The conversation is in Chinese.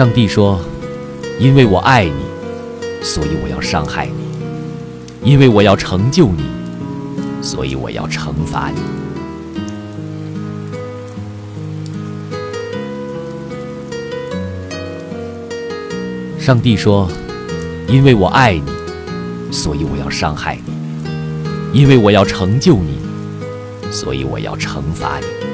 上帝说因为我爱你所以我要伤害你因为我要成就你所以我要惩罚你。上帝说因为我爱你所以我要伤害你因为我要成就你所以我要惩罚你。